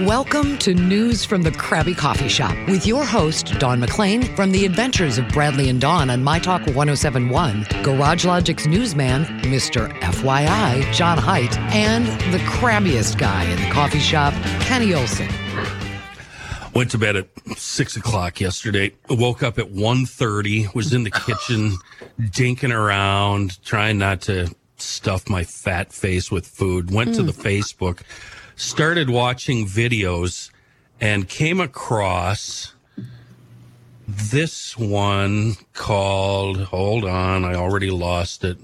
Welcome to News from the Krabby Coffee Shop with your host, Dawn McClain, from the adventures of Bradley and Dawn on My Talk 1071, Garage Logic's newsman, Mr. FYI, John Height, and the crabbiest guy in the coffee shop, Kenny Olson. Went to bed at six o'clock yesterday. Woke up at 1.30, was in the kitchen, dinking around, trying not to stuff my fat face with food. Went to the mm. Facebook, started watching videos, and came across this one called, hold on, I already lost it.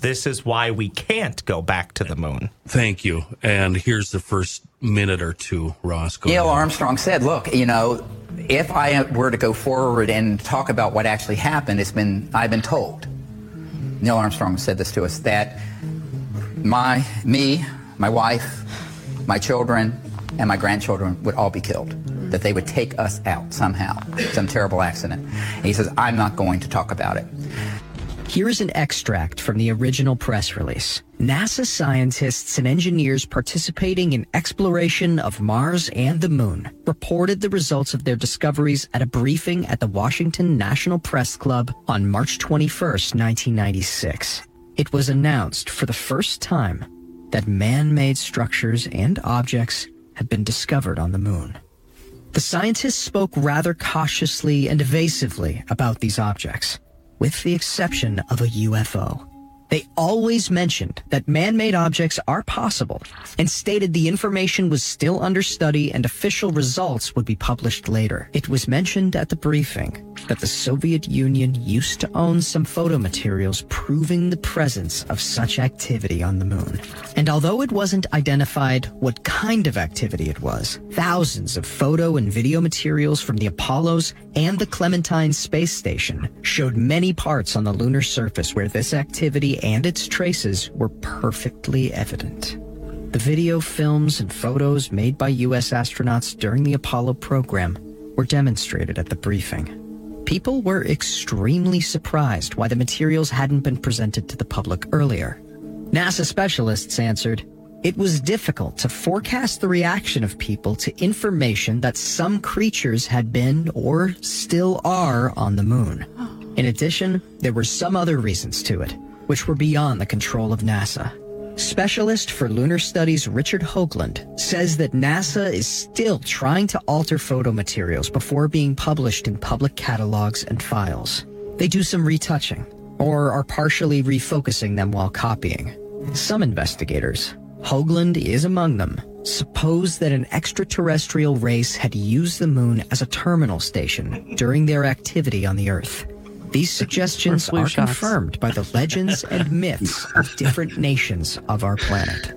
This is why we can't go back to the moon. Thank you. And here's the first minute or two, Ross. Go Neil ahead. Armstrong said, look, you know, if I were to go forward and talk about what actually happened, it's been, I've been told. Neil Armstrong said this to us that my, me, my wife, my children, and my grandchildren would all be killed. That they would take us out somehow, some terrible accident. And he says, I'm not going to talk about it. Here is an extract from the original press release. NASA scientists and engineers participating in exploration of Mars and the Moon reported the results of their discoveries at a briefing at the Washington National Press Club on March 21, 1996. It was announced for the first time that man-made structures and objects had been discovered on the Moon. The scientists spoke rather cautiously and evasively about these objects with the exception of a UFO. They always mentioned that man-made objects are possible and stated the information was still under study and official results would be published later. It was mentioned at the briefing that the Soviet Union used to own some photo materials proving the presence of such activity on the moon. And although it wasn't identified what kind of activity it was, thousands of photo and video materials from the Apollos and the Clementine space station showed many parts on the lunar surface where this activity and its traces were perfectly evident. The video films and photos made by U.S. astronauts during the Apollo program were demonstrated at the briefing. People were extremely surprised why the materials hadn't been presented to the public earlier. NASA specialists answered, it was difficult to forecast the reaction of people to information that some creatures had been or still are on the moon. In addition, there were some other reasons to it, which were beyond the control of NASA. Specialist for lunar studies Richard Hoagland says that NASA is still trying to alter photo materials before being published in public catalogs and files. They do some retouching, or are partially refocusing them while copying. Some investigators, Hoagland is among them, suppose that an extraterrestrial race had used the moon as a terminal station during their activity on the Earth. These suggestions are shots. confirmed by the legends and myths of different nations of our planet.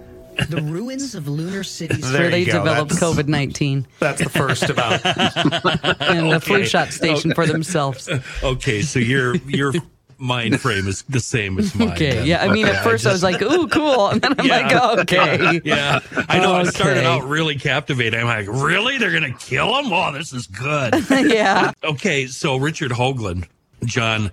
The ruins of lunar cities. There where they go. developed COVID 19 That's the first about. and the flu shot station for themselves. Okay, so your your mind frame is the same as mine. Okay. then. Yeah. I mean, Okay, at first I, was like, ooh, cool. And then I'm Yeah. like, okay. Yeah, I know. I started out really captivating. I'm like, really? They're gonna kill him? Oh, this is good. yeah. okay, so Richard Hoagland, John,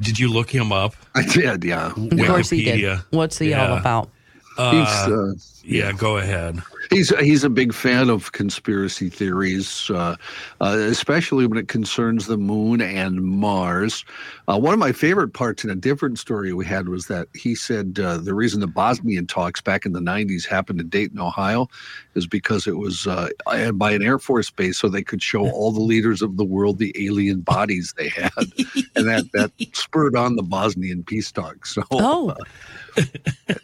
did you look him up? I did, yeah. Of course he did. Wikipedia. What's he all Yeah. about? He's, uh, Yeah, go ahead. He's he's a big fan of conspiracy theories, uh, uh, especially when it concerns the moon and Mars. Uh, one of my favorite parts in a different story we had was that he said uh, the reason the Bosnian talks back in the '90s happened in Dayton, Ohio, is because it was uh, by an Air Force base, so they could show all the leaders of the world the alien bodies they had, and that that spurred on the Bosnian peace talks. So, Oh.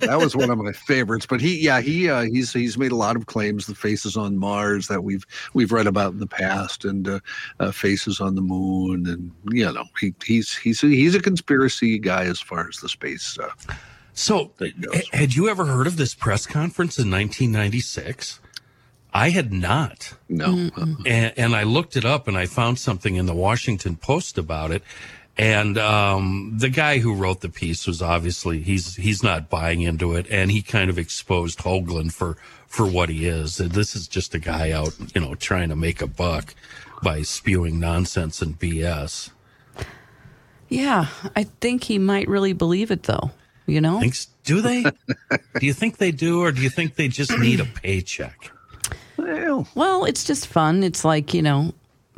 That was one of my favorites. But he, yeah, he uh, he's he's made a lot of claims. The faces on Mars that we've we've read about in the past, and uh, uh, faces on the moon, and you know, he he's he's he's a conspiracy guy as far as the space. Uh, So, h- had you ever heard of this press conference in 1996? I had not. no, and, and I looked it up and I found something in the Washington Post about it. And um, the guy who wrote the piece was obviously he's he's not buying into it, and he kind of exposed Hoagland for for what he is. And this is just a guy out, you know, trying to make a buck by spewing nonsense and BS. Yeah, I think he might really believe it, though. You know? Thinks do they? do you think they do, or do you think they just need a paycheck? well, Well, it's just fun. It's like, you know,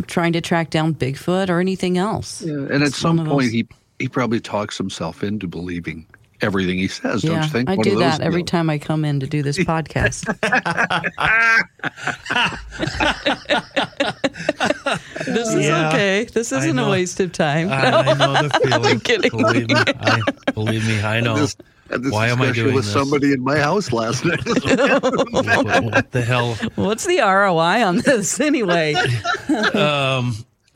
trying to track down Bigfoot or anything else. yeah, and at some point those- he he probably talks himself into believing everything he says. don't you think? I One do of those that every deals. time I come in to do this podcast. this is Yeah, okay. This isn't a waste of time. I, I know the feeling. kidding. Believe me, I, believe me, I know. This, had this Why am I discussion doing with this? somebody in my house last night. what, what the hell? What's the ROI on this anyway?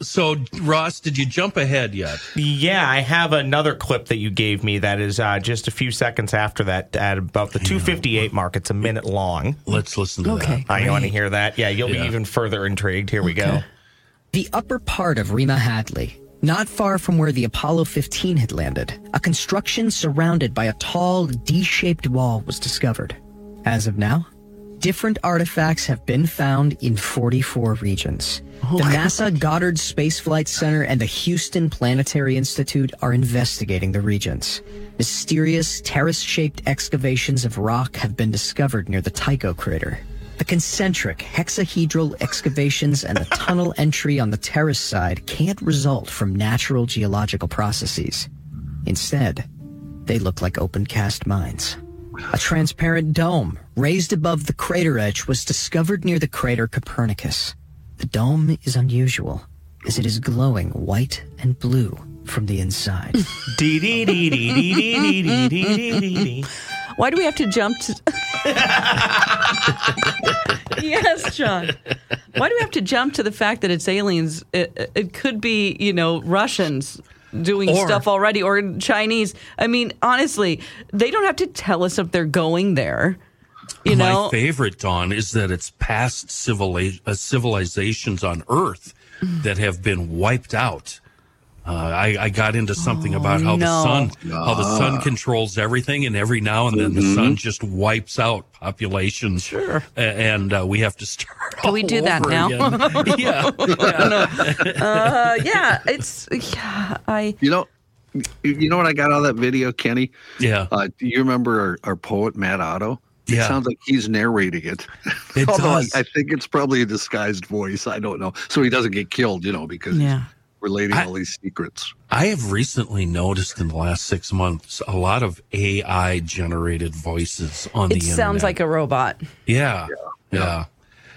So, Ross, did you jump ahead yet? Yeah, I have another clip that you gave me that is uh, just a few seconds after that, at about the 258 mark. It's a minute long. Let's listen to Okay. Uh, you want to hear that? Yeah, you'll Yeah. be even further intrigued. Here we go. The upper part of Rima Hadley, not far from where the Apollo 15 had landed, a construction surrounded by a tall, D-shaped wall was discovered. As of now, different artifacts have been found in 44 regions. Oh, the NASA Goddard Space Flight Center and the Houston Planetary Institute are investigating the regions. Mysterious terrace-shaped excavations of rock have been discovered near the Tycho crater. The concentric hexahedral excavations and the tunnel entry on the terrace side can't result from natural geological processes. Instead, they look like open cast mines. A transparent dome raised above the crater edge was discovered near the crater Copernicus. The dome is unusual as it is glowing white and blue from the inside. Why do we have to jump to. yes, John. Why do we have to jump to the fact that it's aliens? It, it could be, you know, Russians doing or, stuff already or Chinese. I mean, honestly, they don't have to tell us if they're going there. You my know, my favorite Don is that it's past uh, civilizations on Earth mm. that have been wiped out uh, I, I got into something about how the no. sun, how the sun controls everything, and every now and then the sun just wipes out populations. Sure, and uh, we have to start. Can we all do that now? again. yeah, uh, yeah, it's yeah. I you know, you- you know what I got out of that video, Kenny? yeah. Uh, do you remember our, our poet Matt Otto? It Yeah. sounds like he's narrating it. It Although I- does. I, think it's probably a disguised voice. I don't know. So he doesn't get killed, you know, because Yeah. He's relating I- all these secrets. I have recently noticed in the last six months a lot of AI generated voices on the internet. it internet. sounds like a robot. Yeah. Yeah.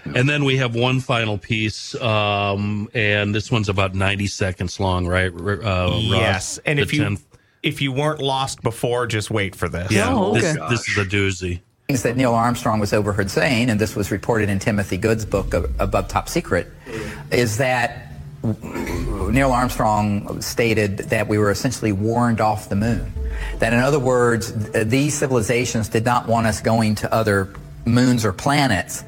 And then we have one final piece, um, and this one's about 90 seconds long, right? Uh, Ross? Yes, and if you 10 if you weren't lost before, just wait for this. yeah, Oh, this, okay. this is a doozy. things that Neil Armstrong was overheard saying, and this was reported in Timothy Good's book Above Top Secret, is that Neil Armstrong stated that we were essentially warned off the moon. That, in other words, th- these civilizations did not want us going to other moons or planets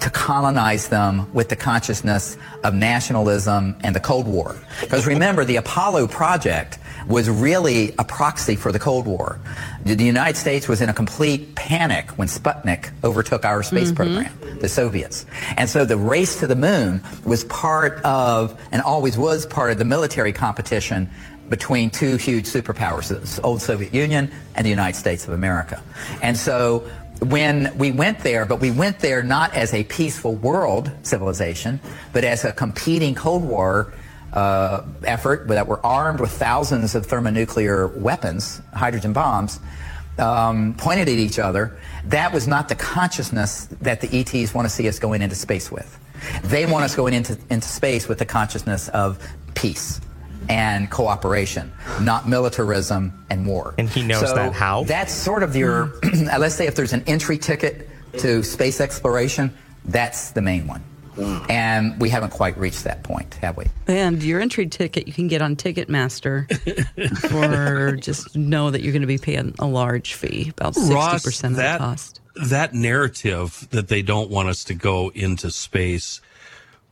to colonize them with the consciousness of nationalism and the Cold War. Because remember, the Apollo project was really a proxy for the Cold War. The United States was in a complete panic when Sputnik overtook our space mm-hmm. program, the Soviets. And so the race to the moon was part of, and always was part of the military competition between two huge superpowers, the old Soviet Union and the United States of America. And so when we went there, but we went there not as a peaceful world civilization, but as a competing Cold War uh, effort that were armed with thousands of thermonuclear weapons, hydrogen bombs, um, pointed at each other. That was not the consciousness that the ETs want to see us going into space with. They want us going into, into space with the consciousness of peace and cooperation, not militarism and war. And he knows So that how? That's sort of your, let's say if there's an entry ticket to space exploration, that's the main one. And we haven't quite reached that point, have we? And your entry ticket you can get on Ticketmaster for just know that you're going to be paying a large fee, about 60% Ross, of that, the cost. that narrative that they don't want us to go into space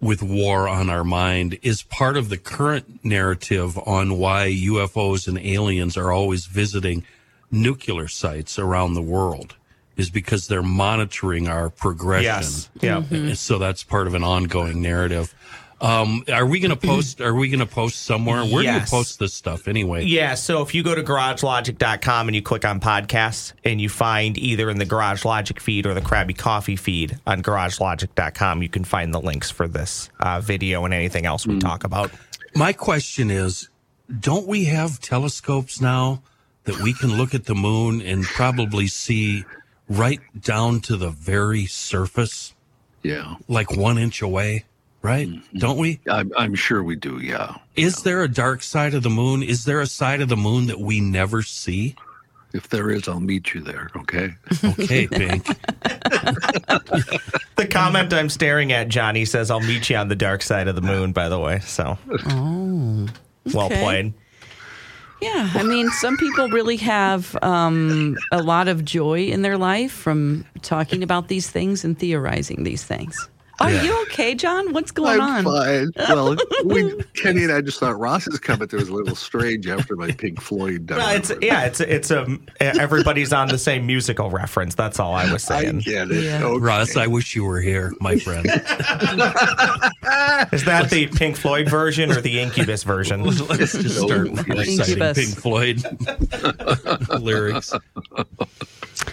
with war on our mind is part of the current narrative on why UFOs and aliens are always visiting nuclear sites around the world is because they're monitoring our progression. Yes. Yeah. And So that's part of an ongoing narrative. Um, are we going to post? Are we going to post somewhere? Where do you post this stuff anyway? Yeah, so if you go to garagelogic.com and you click on podcasts and you find either in the Garage Logic feed or the Krabby Coffee feed on garagelogic.com, you can find the links for this uh, video and anything else we talk about. My question is, don't we have telescopes now that we can look at the moon and probably see right down to the very surface, Yeah, like one inch away, right? Mm-hmm. Don't we? I'm, I'm sure we do. Yeah. Is there a dark side of the moon? Is there a side of the moon that we never see? If there is, I'll meet you there. Okay. Okay, Pink. The comment I'm staring at, Johnny, says, I'll meet you on the dark side of the moon, by the way. So, oh. well okay. played. Yeah, I mean, some people really have um, a lot of joy in their life from talking about these things and theorizing these things. Are Yeah. you okay, John? What's going I'm on? fine. Well, we, Kenny and I just thought Ross's comment there was a little strange after my Pink Floyd. Well, it's yeah, it's it's a um, everybody's on the same musical reference. That's all I was I saying. get it. Yeah. Okay. Russ, I wish you were here, my friend. Is that the Pink Floyd version or the Incubus version? Let's just start reciting Pink Floyd lyrics.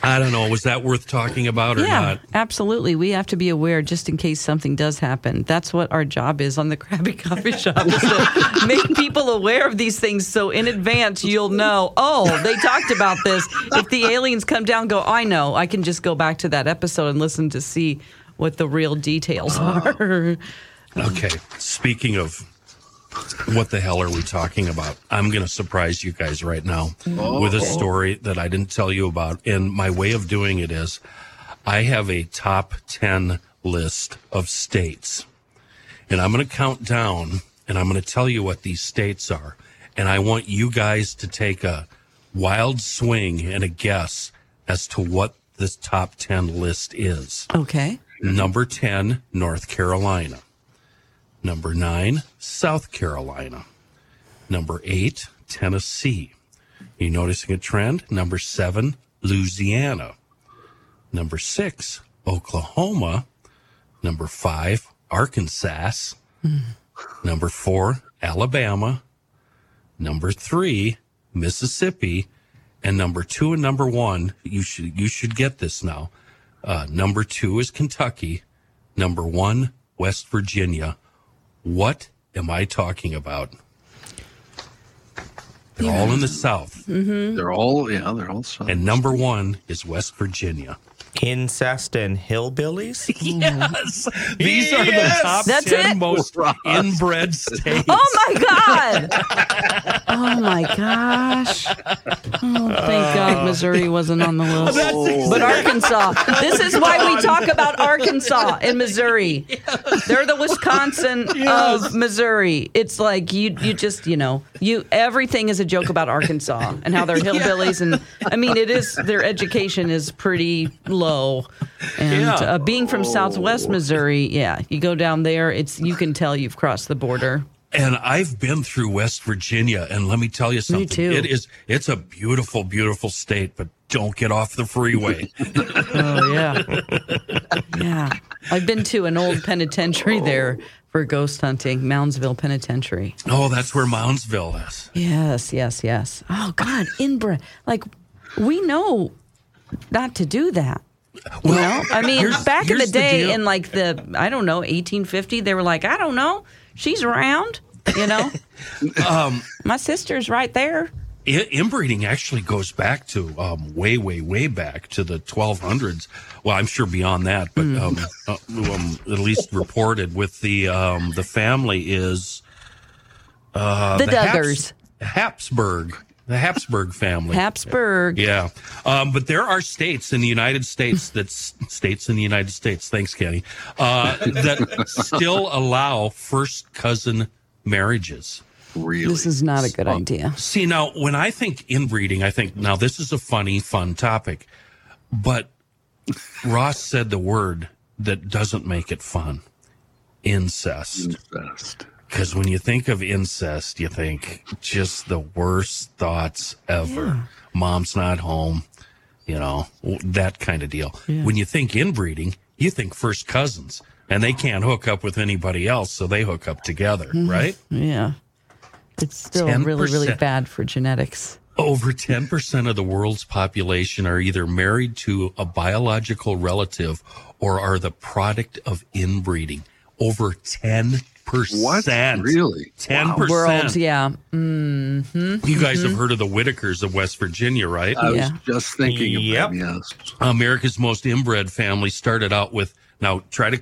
I don't know. Was that worth talking about or Yeah, not? absolutely. We have to be aware just in case something does happen. That's what our job is on the Krabby Coffee Shop is to make people aware of these things so in advance you'll know, oh, they talked about this. If the aliens come down, go, I know. I can just go back to that episode and listen to see what the real details oh. are. Okay. Speaking of what the hell are we talking about? I'm going to surprise you guys right now with a story that I didn't tell you about. And my way of doing it is I have a top 10 list of states. And I'm going to count down and I'm going to tell you what these states are. And I want you guys to take a wild swing and a guess as to what this top 10 list is. Okay. Number 10, North Carolina. Number 9, South Carolina. Number 8, Tennessee. You noticing a trend? Number 7, Louisiana. Number 6, Oklahoma. Number 5, Arkansas. Number 4, Alabama. Number 3, Mississippi. And number 2 and number 1, you should you should get this now. Uh, number two is Kentucky. Number one, West Virginia. What am I talking about? They're all in the South. Mm-hmm. They're all, yeah, they're all. South. And number one is West Virginia. Incest and hillbillies? Yes. These are the top That's 10 it? most inbred states. Oh my God! oh my gosh! Oh, thank uh, God Missouri wasn't on the list. But Arkansas. This is why we talk about Arkansas and Missouri. They're the Wisconsin of Missouri. It's like you, you just, you know, you everything is a joke about Arkansas and how they're hillbillies, and I mean, it is their education is pretty low, and Yeah. uh, being from Southwest Missouri, yeah, you go down there, it's you can tell you've crossed the border. And I've been through West Virginia, and let me tell you something. too. It is it's a beautiful, beautiful state, but don't get off the freeway. Oh yeah, yeah. I've been to an old penitentiary there for ghost hunting, Moundsville Penitentiary. oh, that's where Moundsville is. Yes, yes, yes. Oh God, inbred. Like we know not to do that. Well, I mean, here's- back in the here's the day, in like the I don't know, 1850, they were like, I don't know, she's around. You know, Um, my sister's right there. Inbreeding actually goes back to um, way, way, way back to the 1200s. Well, I'm sure beyond that, but Hmm. um, uh, um, at least reported with the um, the family is uh, The Haps- Duggars. Habsburg, the Habsburg family. Habsburg. Yeah, um, but there are states in the United States that states in the United States. Thanks, Kenny. Uh, that still allow first cousin marriages. Really? This is not a good idea. See, now when I think inbreeding, I think now this is a funny, fun topic, but Ross said the word that doesn't make it fun incest. Incest. Because when you think of incest, you think just the worst thoughts ever. Mom's not home, you know, that kind of deal. When you think inbreeding, you think first cousins, and they can't hook up with anybody else, so they hook up together, mm-hmm. right? Yeah. It's still really, really bad for genetics. Over 10% of the world's population are either married to a biological relative or are the product of inbreeding. Over 10%. What? Really? 10%. World, yeah. hmm You guys have heard of the Whitakers of West Virginia, right? I Yeah. was just thinking Yep. of them, yes. America's most inbred family started out with, now try to,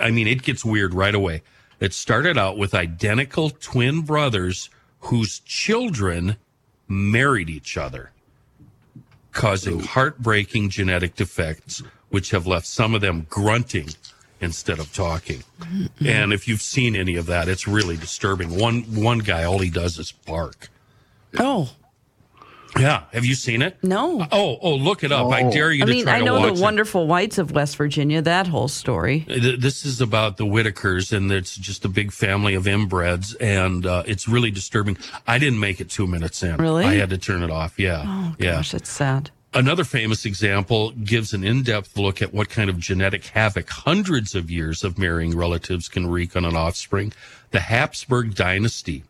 I mean, it gets weird right away. It started out with identical twin brothers whose children married each other, causing heartbreaking genetic defects, which have left some of them grunting instead of talking. And if you've seen any of that, it's really disturbing. One one guy, all he does is bark. Oh, Yeah, have you seen it? no. Oh, oh, look it up! I dare you I mean, try I to know watch the it. wonderful whites of West Virginia, that whole story. This is about the Whitakers, and it's just a big family of inbreds, and uh, it's really disturbing. I didn't make it two minutes in. Really? I had to turn it off. Yeah, Oh, yeah. gosh, it's sad. Another famous example gives an in-depth look at what kind of genetic havoc hundreds of years of marrying relatives can wreak on an offspring. The Habsburg dynasty,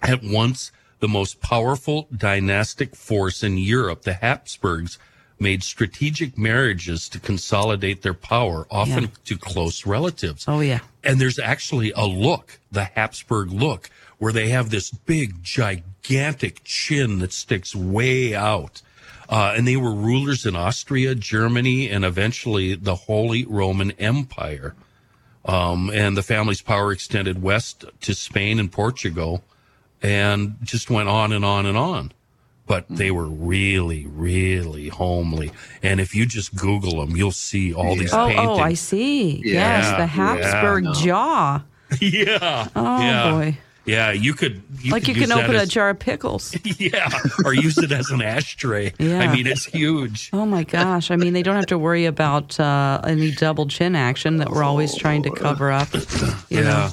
at once the most powerful dynastic force in Europe, the Habsburgs made strategic marriages to consolidate their power, often Yeah. to close relatives. Oh, yeah. And there's actually a look, the Habsburg look, where they have this big, gigantic chin that sticks way out. Uh, and they were rulers in Austria, Germany, and eventually the Holy Roman Empire. Um, and the family's power extended west to Spain and Portugal and just went on and on and on. But they were really, really homely. And if you just Google them, you'll see all these Oh, paintings. oh, I see. Yeah, yes, the yeah, Habsburg no. jaw. yeah. Oh, yeah. boy. Yeah, you could. You like could you can open a jar of pickles. Yeah, or use it as an ashtray. Yeah. I mean, it's huge. Oh my gosh! I mean, they don't have to worry about uh, any double chin action that we're always trying to cover up. You Yeah. know?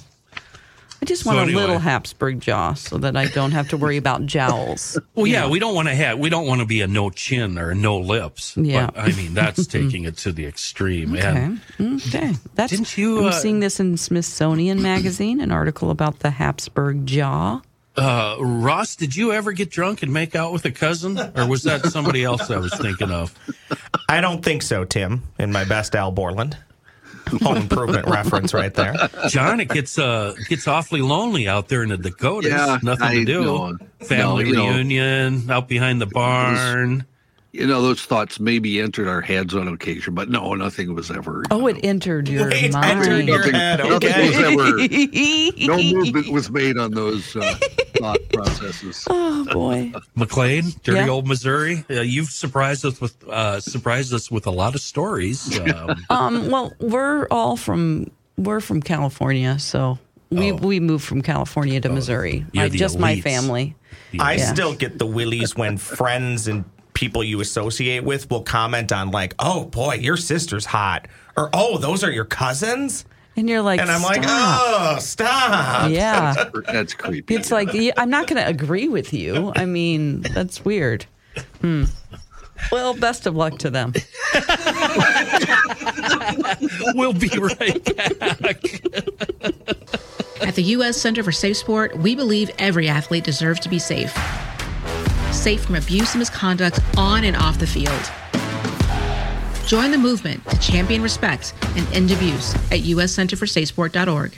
I just So want a anyway. little Habsburg jaw so that I don't have to worry about jowls. Well, yeah, we don't want to have. We don't want to be a no chin or no lips. Yeah. But, I mean, that's taking it to the extreme. Okay, And okay. That's. Didn't you, I'm uh, seeing this in Smithsonian Magazine, an article about the Habsburg jaw. uh, Ross, did you ever get drunk and make out with a cousin, or was that somebody else I was thinking of? I don't think so, Tim. In my best Al Borland. Home improvement reference right there. John, it gets uh gets awfully lonely out there in the Dakotas. Yeah, Nothing to do. know. Family No, you know. reunion out behind the barn. You know, those thoughts maybe entered our heads on occasion, but no, nothing was ever. Oh, it entered your Wait, mind. entered your nothing, head, nothing okay. was ever. No movement was made on those uh, thought processes. oh boy. McLean, dirty Yeah. old Missouri. Uh, you've surprised us with uh, surprised us with a lot of stories. Um, Um, well, we're all from we're from California, so we Oh. we moved from California to Missouri. you're Like the just my elites. family. I Yeah. still get the willies when friends and people you associate with will comment on like, "Oh boy, your sister's hot," or "Oh, those are your cousins," And you're like, and I'm like, "Oh, stop!" yeah. That's creepy. It's like I'm not going to agree with you. I mean, that's weird. Hmm. Well, best of luck to them. we'll be right back. At the U.S. Center for Safe Sport, we believe every athlete deserves to be safe. Safe from abuse and misconduct on and off the field. Join the movement to champion respect and end abuse at uscenterforstatesport.org.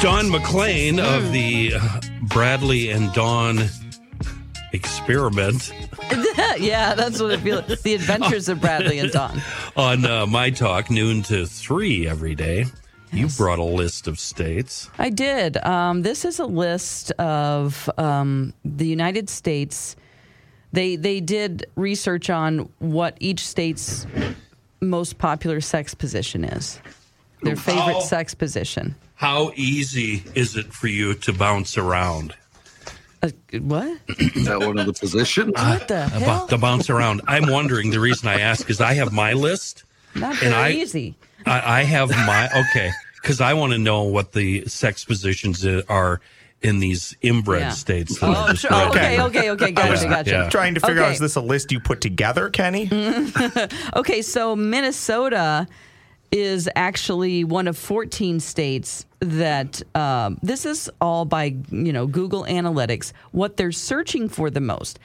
Dawn McClain of the uh, Bradley and Dawn experiment yeah, that's what it feels. The Adventures of Bradley and Dawn. on uh, My Talk, noon to three every day. You brought a list of states. I did. Um, this is a list of um, the United States. They they did research on what each state's most popular sex position is. Their favorite Oh. sex position. How easy is it for you to bounce around? Uh, what? Is that one of the positions? What the About hell? to bounce around. I'm wondering. The reason I ask is I have my list. Not and very I- easy. I, I have my okay because I want to know what the sex positions are in these inbred Yeah. states. that Oh, I just sure. read. Okay, okay, okay. Gotcha, Yeah, gotcha. yeah. Trying to figure out is this a list you put together, Kenny? Okay, so Minnesota is actually one of 14 states that um, this is all by you know Google Analytics. What they're searching for the most.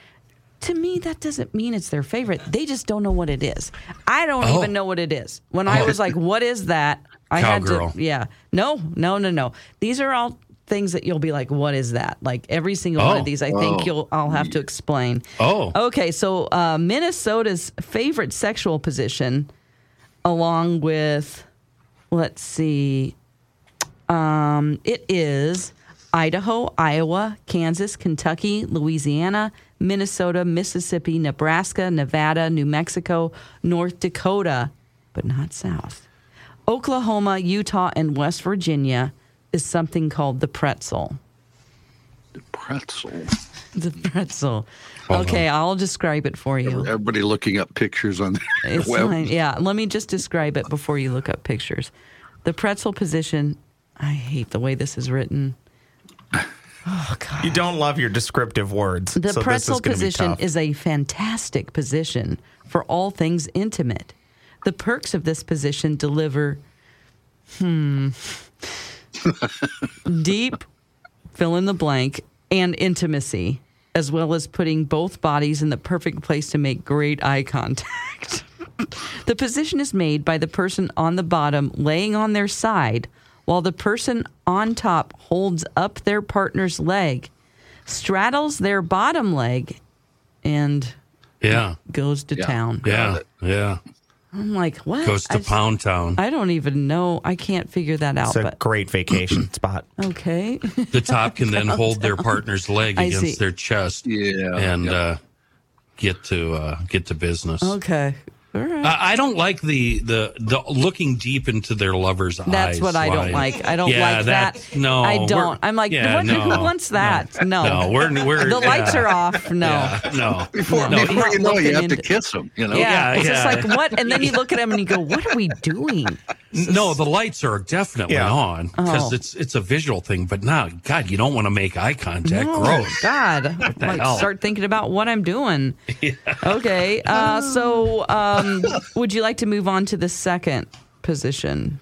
To me, that doesn't mean it's their favorite. They just don't know what it is. I don't Oh. even know what it is. When I Oh. was like, "What is that?" I Cowgirl. had to. Yeah. No, no, no, no. These are all things that you'll be like, "What is that?" Like every single one Oh. of these, I think Oh. you'll. I'll have to explain. Oh, Okay, so uh, Minnesota's favorite sexual position, along with, let's see, um, it is Idaho, Iowa, Kansas, Kentucky, Louisiana, Minnesota, Mississippi, Nebraska, Nevada, New Mexico, North Dakota, but not South. Oklahoma, Utah, and West Virginia is something called the pretzel. The pretzel. The pretzel. Hold Okay, I'll describe it for you. Everybody looking up pictures on the web. fine. Yeah, let me just describe it before you look up pictures. The pretzel position. I hate the way this is written. Oh God. You don't love your descriptive words. The so pretzel this is gonna be position tough. is a fantastic position for all things intimate. The perks of this position deliver, hmm, deep, fill in the blank, and intimacy, as well as putting both bodies in the perfect place to make great eye contact. the position is made by the person on the bottom laying on their side, while the person on top holds up their partner's leg, straddles their bottom leg, and yeah, goes to Yeah. town. yeah, yeah. I'm like, what? Goes I to just- Pound Town. I don't even know. I can't figure that out. It's a but great vacation spot. okay. The top can then hold their partner's leg I against see. their chest Yeah. and yeah. uh, get to uh, get to business. okay. All right. I, I don't like the, the the looking deep into their lovers' eyes. That's what I don't like. I don't Yeah, like that- that. no, I don't. I'm like, yeah, what, no, who wants that? No. No, we're we're the lights yeah, are off. No. yeah, no. Before, No, before you're know, you looking have to kiss them. You know. Yeah, Yeah, it's just like what, and then you look at him and you go, "What are we doing?" No, the lights are definitely Yeah. on because Oh. it's it's a visual thing. But now, God, you don't want to make eye contact. No, Gross. God, like hell? start thinking about what I'm doing. Okay, uh, so um, would you like to move on to the second position?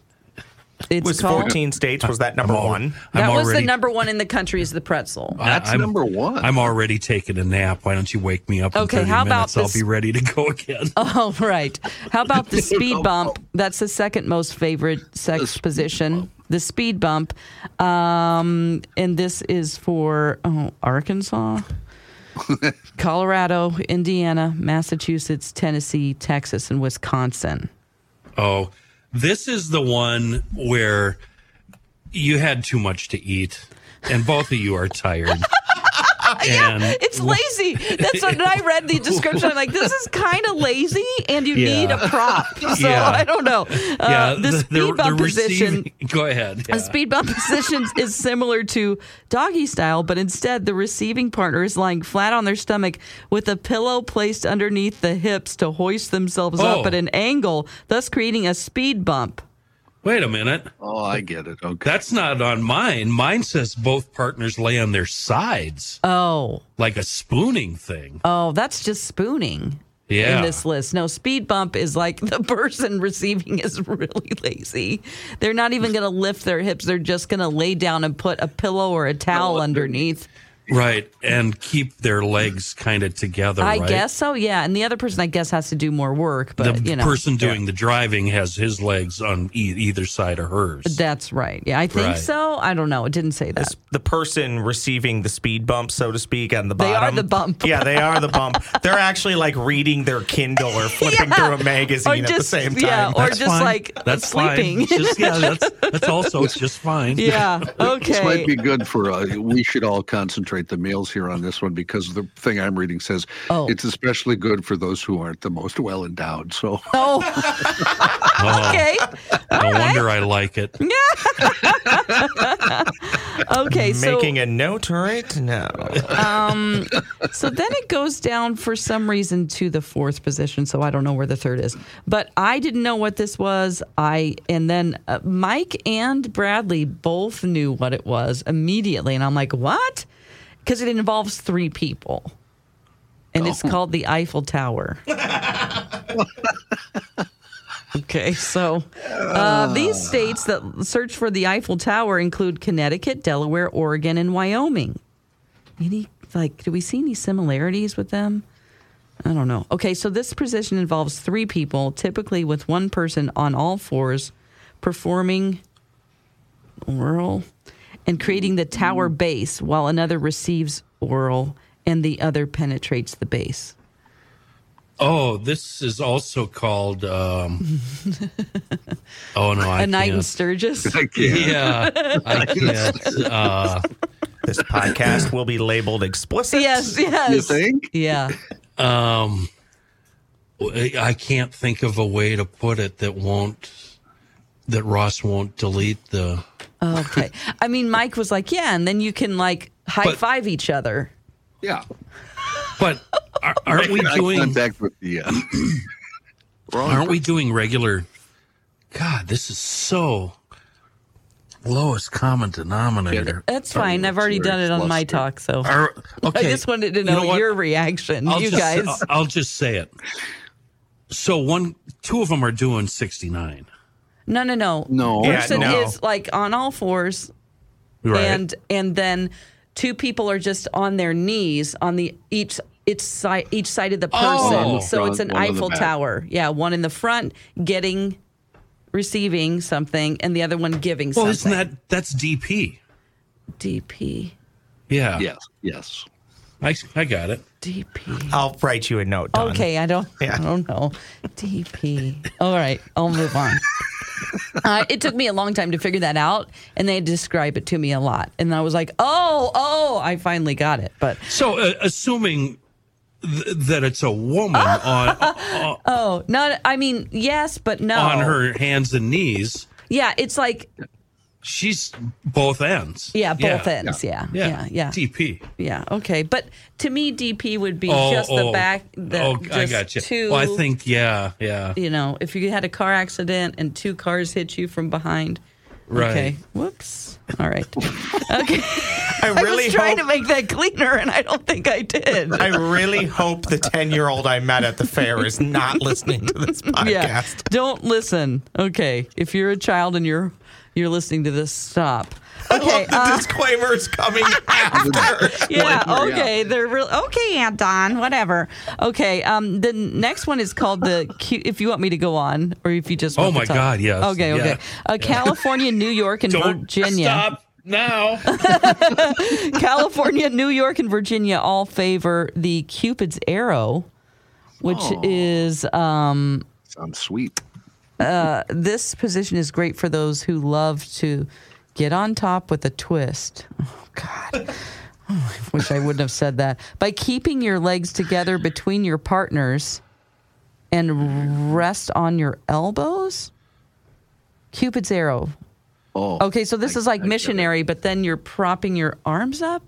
It's was called. 14 states. Was that number I'm one? That I'm was already, the number one in the country is the pretzel. That's I'm- number one. I'm already taking a nap. Why don't you wake me up Okay, 30 how about minutes? I'll be ready to go again. All right. How about the speed bump? That's the second most favorite sex position. The speed bump. Um, and this is for oh, Arkansas, Colorado, Indiana, Massachusetts, Tennessee, Texas, and Wisconsin. Oh, this is the one where you had too much to eat, and both of you are tired. and It's lazy. That's what I read the description. I'm like, this is kind of lazy, and you Yeah. need a prop. So Yeah. I don't know. Uh, yeah, the, speed bump position. receiving- Go ahead. A speed bump position is similar to doggy style, but instead the receiving partner is lying flat on their stomach with a pillow placed underneath the hips to hoist themselves Oh. up at an angle, thus creating a speed bump. Wait a minute. Oh, I get it. Okay. That's not on mine. Mine says both partners lay on their sides, Oh, like a spooning thing. oh, that's just spooning. Yeah. In this list. No, speed bump is like the person receiving is really lazy. They're not even going to lift their hips. They're just going to lay down and put a pillow or a towel underneath. Right, and keep their legs kind of together. I right? guess so, yeah. And the other person, I guess, has to do more work. But the you know, person doing the driving has his legs on e- either side of hers. that's right. Yeah, I think Right. so. I don't know. It didn't say that. The person receiving the speed bump, so to speak, on the bottom. They are the bump. Yeah, they are the bump. They're actually like reading their Kindle or flipping Yeah. through a magazine Or at the same time. yeah, or just fine. like that's sleeping. Fine. Just, yeah, that's that's also just fine. yeah. Okay. This Okay. might be good for. Uh, we should all concentrate the males here on this one because the thing I'm reading says Oh. it's especially good for those who aren't the most well endowed. So Oh, Oh, okay. no wonder I like it. Okay. So Making a note right now. Um, so then it goes down for some reason to the fourth position. So I don't know where the third is, but I didn't know what this was. I and then uh, Mike and Bradley both knew what it was immediately, and I'm like, what? Because it involves three people, and it's called the Eiffel Tower. Okay, so uh, these states that search for the Eiffel Tower include Connecticut, Delaware, Oregon, and Wyoming. Any like, do we see any similarities with them? I don't know. Okay, so this position involves three people, typically with one person on all fours, performing oral and creating the tower base, while another receives oral and the other penetrates the base. Oh, this is also called. Um, oh no, I a night in can't. Sturgis. I can't. Yeah, I can't. Uh, This podcast will be labeled explicit. Yes, yes. You think? Yeah. um, I can't think of a way to put it that won't that Ross won't delete the. Okay. I mean, Mike was like, yeah, and then you can like high But- five each other. Yeah. But are, aren't we Eye doing? contact with the. Uh, wrong Aren't we doing regular? God, this is so lowest common denominator. That's fine. I've already done it on my talk, so Are- okay, I just wanted to you know, what? your reaction, I'll you just, guys. I'll, I'll just say it. So one, two of them are doing sixty nine. No, no, no. No. Yeah, Person no. is like on all fours, Right. and and then two people are just on their knees on the each each side each side of the oh. person. Oh. so it's an Front, one in the Eiffel. Tower. Yeah, one in the front getting receiving something, and the other one giving well, something. isn't that that's DP? DP? Yeah. Yes. Yes. I, I got it. DP. I'll write you a note. Dawn. Okay, I don't. Yeah. I don't know. DP. All right, I'll move on. uh, it took me a long time to figure that out, and they describe it to me a lot, and I was like, "Oh, oh!" I finally got it. But So, uh, assuming th- that it's a woman on on, oh, not. I mean, yes, but no. on her hands and knees, Yeah, it's like she's both ends. yeah, both ends. Yeah, Yeah. yeah, yeah, DP. yeah. Okay, but to me, DP would be Oh, just the oh, back. The, oh, just I got you. Two, Well, I think yeah, yeah. you know, if you had a car accident and two cars hit you from behind. Right. Okay. Whoops. All right. Okay. I really was trying hope- to make that cleaner, and I don't think I did. I really hope the 10 year old I met at the fair is not listening to this podcast. Yeah, don't listen. Okay, if you're a child and you're you're listening to this, stop. Okay, the uh, disclaimer's coming after. yeah, Disclaimer, yeah. okay, they're real. Okay, Aunt Dawn, whatever. Okay, um, the next one is called the. If you want me to go on, or if you just. Oh want to my talk. God, yes. Okay, okay. Yeah. Uh, California, New York, and Don't Virginia. stop now. California, New York, and Virginia all favor the Cupid's arrow, which is um, Sounds sweet. Uh, this position is great for those who love to get on top with a twist. Oh God. Oh, I wish I wouldn't have said that. By keeping your legs together between your partners and rest on your elbows. Cupid's arrow. Oh. Okay, so this is like missionary, but then you're propping your arms up.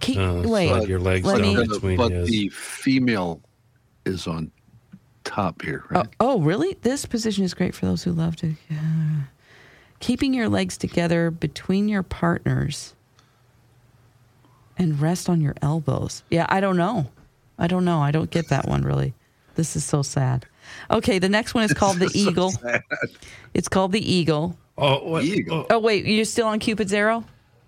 Keep, Uh, wait, slide your legs let down me- between but his. the female is on top here, Oh, right? oh, really? This position is great for those who love to. yeah. Keeping your legs together between your partners and rest on your elbows. Yeah, I don't know. I don't know. I don't get that one really. This is so sad. Okay, the next one is called the eagle. It's called the eagle. oh, what, Eagle. Oh, wait, you're still on Cupid's arrow?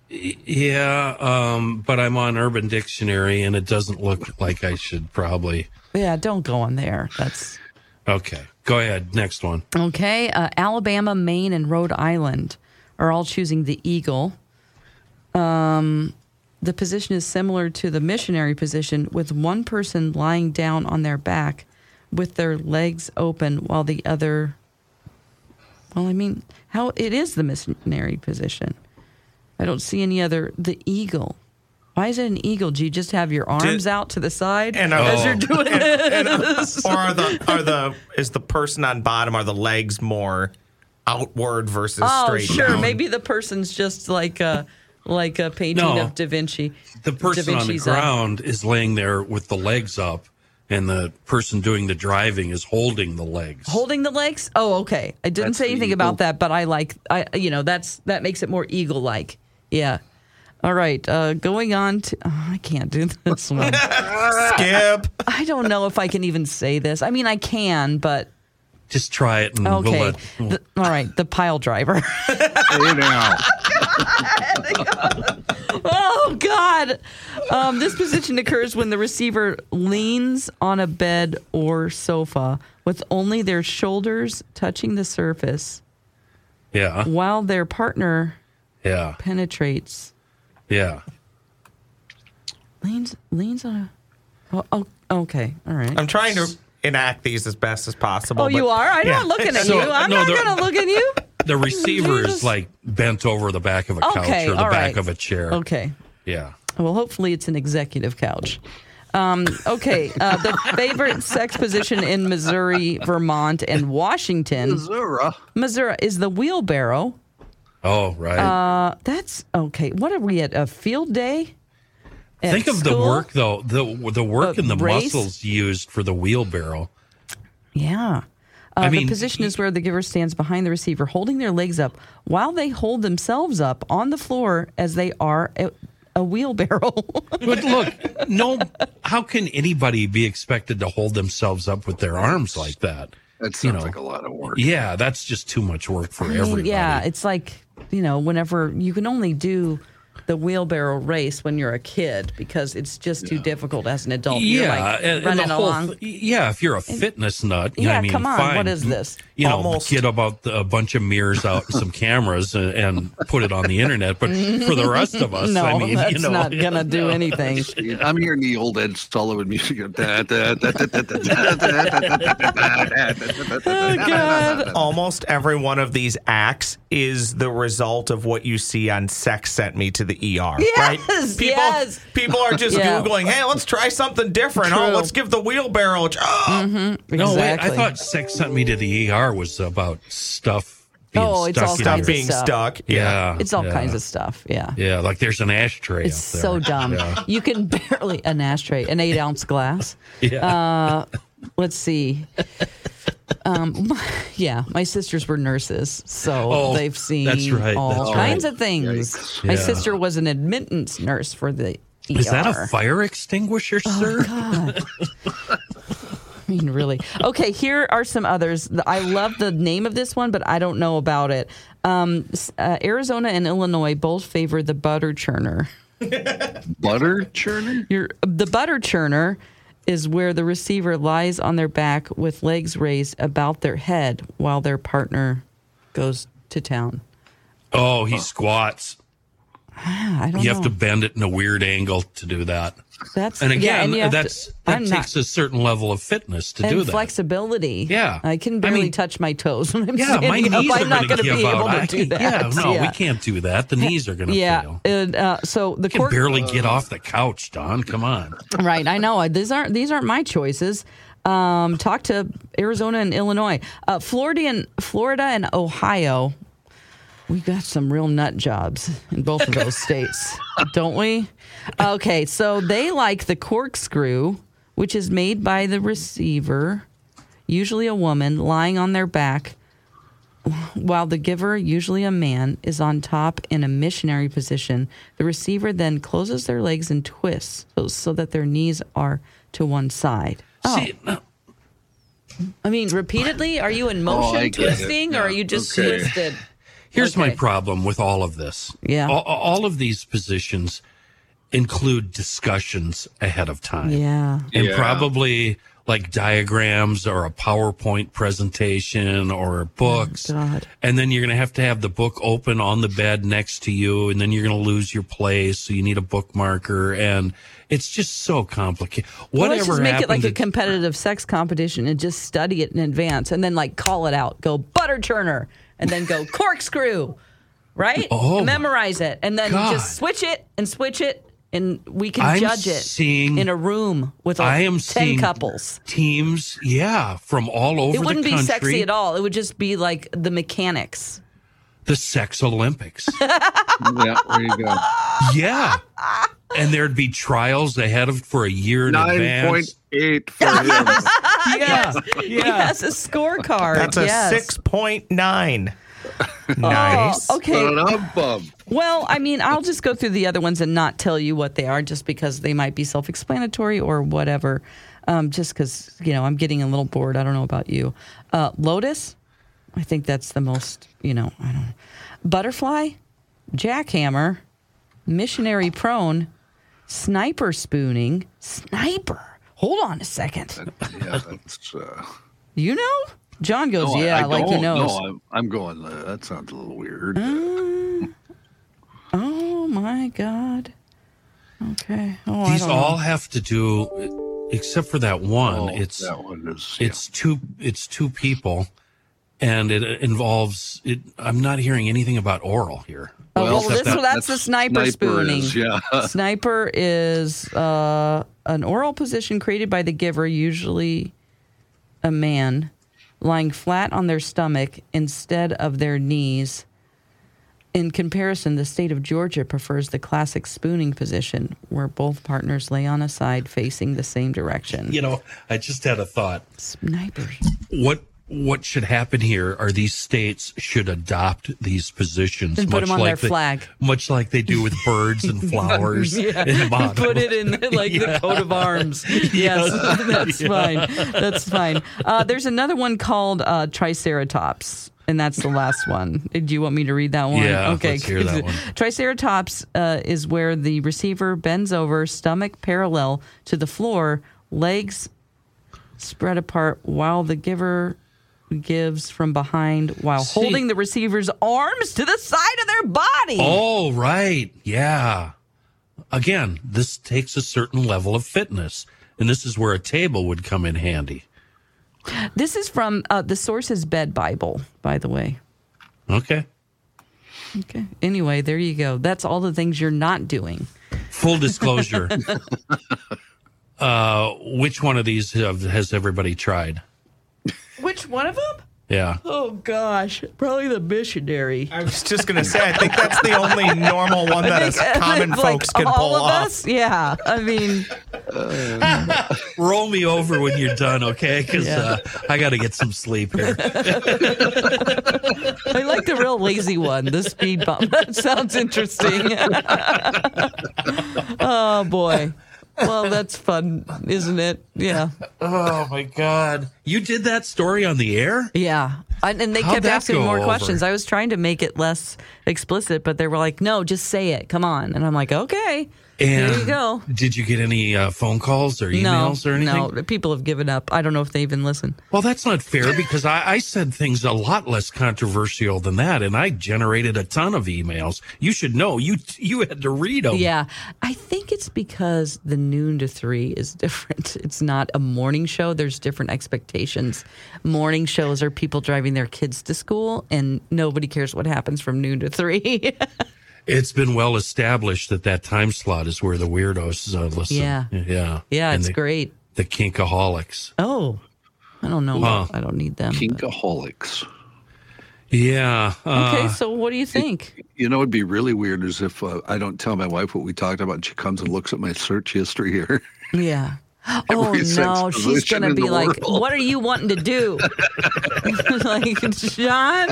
Yeah, um, but I'm on Urban Dictionary, and it doesn't look like I should probably. Yeah, don't go on there. That's Okay, go ahead. Next one. Okay, uh, Alabama, Maine, and Rhode Island are all choosing the eagle. Um, the position is similar to the missionary position, with one person lying down on their back with their legs open while the other. Well, I mean, how it is the missionary position. I don't see any other. The eagle. Why is it an eagle? Do you just have your arms out to the side And, uh, as you're oh. doing this? Or are the are the is the person on bottom are the legs more outward versus Oh, straight sure. down? Maybe the person's just like a like a painting No. of Da Vinci. The person Da on the Vinci's, uh, ground is laying there with the legs up, and the person doing the driving is holding the legs. holding the legs. Oh, okay. I didn't That's say anything about that, but I like I you know that's that makes it more eagle like. Yeah. All right. Uh, going on to oh, I can't do this one. Skip. I don't know if I can even say this. I mean, I can, but Just try it, and we'll okay. let. The- all right. The pile driver. Hey now. Oh God! Um, this position occurs when the receiver leans on a bed or sofa with only their shoulders touching the surface, Yeah, while their partner yeah, penetrates. yeah. Leans leans on a. Oh, oh okay. All right. I'm trying to enact these as best as possible. oh, you are. I'm yeah. not looking at So, you. I'm no, not gonna look at you. The receiver is like bent over the back of a couch Okay. or the all back right. of a chair. Okay. Yeah. Well, hopefully it's an executive couch. Um, okay. Uh, the favorite sex position in Missouri, Vermont, and Washington. Missouri. Missouri is the wheelbarrow. Oh, right. Uh, that's okay. What are we at? A field day? At Think of the work though. The the work The and the race? muscles used for the wheelbarrow. Yeah. Uh, I mean, the position is where the giver stands behind the receiver, holding their legs up while they hold themselves up on the floor as they are a, a wheelbarrow. But look, no. How can anybody be expected to hold themselves up with their arms like that? That sounds You know, like a lot of work. Yeah, that's just too much work for I mean, everybody. yeah, it's like you know, whenever you can only do the wheelbarrow race when you're a kid because it's just too yeah. difficult as an adult. Yeah, you're like running along. Th- yeah, if you're a fitness nut, yeah, I mean, come on, fine. what is this? You know, Almost. get about a bunch of mirrors out some cameras and, and, put it on the internet. But for the rest of us, no, I mean, that's you know, not gonna do anything. I'm hearing the old Ed Sullivan music. oh God! Almost every one of these acts is the result of what you see on Sex Sent Me to the ER. right? People, yes. people are just Yeah. Googling, hey, let's try something different. Oh, let's give the wheelbarrow a try. Oh, No, wait, I thought sex sent me to the ER was about stuff. Being Oh, it's stuck all in Stop kinds your- of being stuff. stuck. Yeah, It's all yeah. kinds of stuff. Yeah. Yeah, like there's an ashtray. It's up so dumb. Yeah. You can barely an ashtray, an eight ounce glass. Yeah. Uh, let's see. Um, yeah, my sisters were nurses, so Oh, they've seen that's right, all that's kinds right. of things. Yikes. My sister was an admittance nurse for the ER. Is that a fire extinguisher, sir? God. I mean, really. Okay, here are some others. I love the name of this one, but I don't know about it. Um, uh, Arizona and Illinois both favor the butter churner. Butter churner? Your the butter churner is where the receiver lies on their back with legs raised about their head while their partner goes to town. Oh, he squats. Ah, I don't You know. have to bend it in a weird angle to do that. That's And yeah, again, and you have to- that's that I'm takes not- a certain level of fitness to and do that. flexibility. Yeah. I can barely touch my toes when I'm yeah, my standing up. knees are I'm not going to be out. able to I do that. Yeah, no, we can't do that. The knees are going to Yeah, fail. and, uh, so the You can barely get off the couch, Dawn. Come on. right. I know these aren't these aren't my choices. Um, talk to Arizona and Illinois, uh, Florida and Florida and Ohio. We got some real nut jobs in both of those states, don't we? Okay, so they like the corkscrew, which is made by the receiver, usually a woman, lying on their back, while the giver, usually a man, is on top in a missionary position. The receiver then closes their legs and twists so, so that their knees are to one side. Oh. See, no, I mean, repeatedly? Are you in Oh, motion it. twisting or are you just Okay. twisted? Here's my problem with all of this. Yeah. All, all of these positions include discussions ahead of time. Yeah. And Yeah. probably like diagrams or a PowerPoint presentation or books. Oh, God. And then you're going to have to have the book open on the bed next to you. And then you're going to lose your place. So you need a bookmarker. And it's just so complicated. Well, Whatever let's just make it happened like a competitive sex competition and just study it in advance and then like call it out. Go butter churner and then go corkscrew, right? Oh, my Memorize it and then God. just switch it and switch it and we can I'm judge it seeing- in a room with I am 10 couples. teams, yeah, from all over the city. It wouldn't be sexy at all. It would just be like the mechanics. The Sex Olympics. yeah, there you go. yeah. And there'd be trials ahead of for a year in Nine advance. point eight for him. Yeah, He has a scorecard. That's a yes. six point nine. Nice. Oh, okay. Well, I mean, I'll just go through the other ones and not tell you what they are just because they might be self explanatory or whatever. Um, just because, you know, I'm getting a little bored. I don't know about you. Uh, Lotus, I think that's the most, you know, I don't know. Butterfly, jackhammer, missionary prone, sniper spooning, sniper. Hold on a second. Yeah, that's. Uh, You know? John goes, no, yeah, I like he don't. knows. No, I'm, I'm going. Uh, that sounds a little weird. Mm. Oh my God. Okay. Oh, These all know. have to do, except for that one. Oh, it's that one is. it's two it's two people, and it involves. It, I'm not hearing anything about oral here. Oh, well, Except this, that- that's, the sniper, spooning. is, yeah. sniper is uh, an oral position created by the giver, usually a man, lying flat on their stomach instead of their knees. In comparison, the state of Georgia prefers the classic spooning position, where both partners lay on a side facing the same direction. You know, I just had a thought. Snipers. What what should happen here are these states should adopt these positions And put them on like their they- flag. much like they do with birds and flowers Yeah, and put it in like the coat of arms. Yes, that's Yeah. fine. That's fine. Uh, there's another one called uh, Triceratops, and that's the last one. Do you want me to read that one? Yeah, okay. let's hear that one. Triceratops uh, is where the receiver bends over, stomach parallel to the floor, legs spread apart, while the giver gives from behind while See- holding the receiver's arms to the side of their body. Oh, right. Yeah. Again, this takes a certain level of fitness. And this is where a table would come in handy. This is from uh, the Sources Bed Bible, by the way. Okay. Okay. Anyway, there you go. That's all the things you're not doing. Full disclosure. uh, which one of these have, has everybody tried? Which one of them? Yeah. Oh gosh, probably the missionary. I was just gonna say, I think that's the only normal one that us common like folks can all pull of off. us? Yeah. I mean, Roll me over when you're done, okay? Because Yeah. uh, I got to get some sleep here. I like the real lazy one, the speed bump. That sounds interesting. oh boy. Well, that's fun, isn't it? Yeah. Oh my God! You did that story on the air? Yeah. And, and they How'd kept asking more over? questions. I was trying to make it less explicit, but they were like, no, just say it. Come on. And I'm like, okay. And there you go. Did you get any uh, phone calls or emails no, or anything? No, people have given up. I don't know if they even listen. Well, that's not fair because I, I said things a lot less controversial than that, and I generated a ton of emails. You should know. You you had to read them. Yeah. I think it's because the noon to three is different. It's not a morning show. There's different expectations. Morning shows are people driving their kids to school, and nobody cares what happens from noon to three. It's been well established that that time slot is where the weirdos uh, listen. Yeah. yeah, yeah, And it's the, great. The kinkaholics. Oh, I don't know. Huh. I don't need them. but- Kinkaholics. Yeah. uh, Okay, so what do you think? You know, it'd be really weird is if uh, I don't tell my wife what we talked about. and She comes and looks at my search history here. Yeah. Oh no, she's gonna be like, world. "What are you wanting to do?" like, John,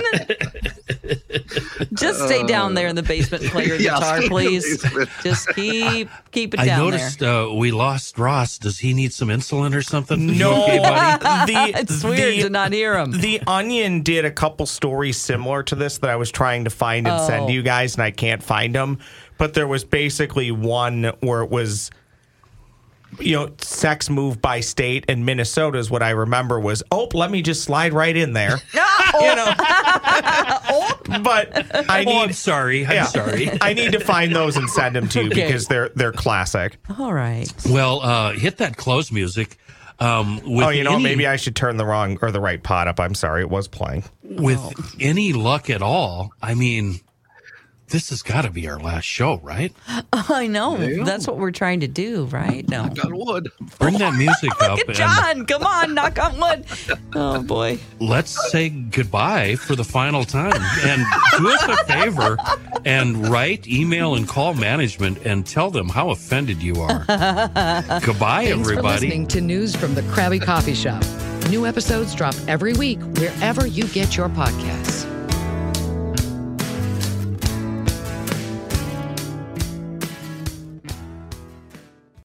just stay down there in the basement and play your Yeah, guitar, stay in the please. Just keep keep it I down noticed uh, we lost Ross. Does he need some insulin or something? You No, okay, the, It's weird the- to not hear him. The Onion did a couple stories similar to this that I was trying to find and send Oh. to you guys, and I can't find them. But there was basically one where it was, you know, sex move by state, and Minnesota is what I remember was, oh, let me just slide right in there. you know, but I Oh, need. I'm sorry. I'm yeah, sorry. I need to find those and send them to you Okay. because they're they're classic. All right. Well, uh, hit that close music. Um, with oh, you know, any, maybe I should turn the wrong or the right pot up. I'm sorry, it was playing. with any luck at all. I mean, this has got to be our last show, right? I know. That's what we're trying to do, right? No. Got wood. Bring that music up Look at and John. Come on, knock on wood. Oh boy. let's say goodbye for the final time. And do us a favor and write, email, and call management and tell them how offended you are. goodbye, Thanks for everybody. listening to News from the Krabby Coffee Shop. New episodes drop every week wherever you get your podcasts.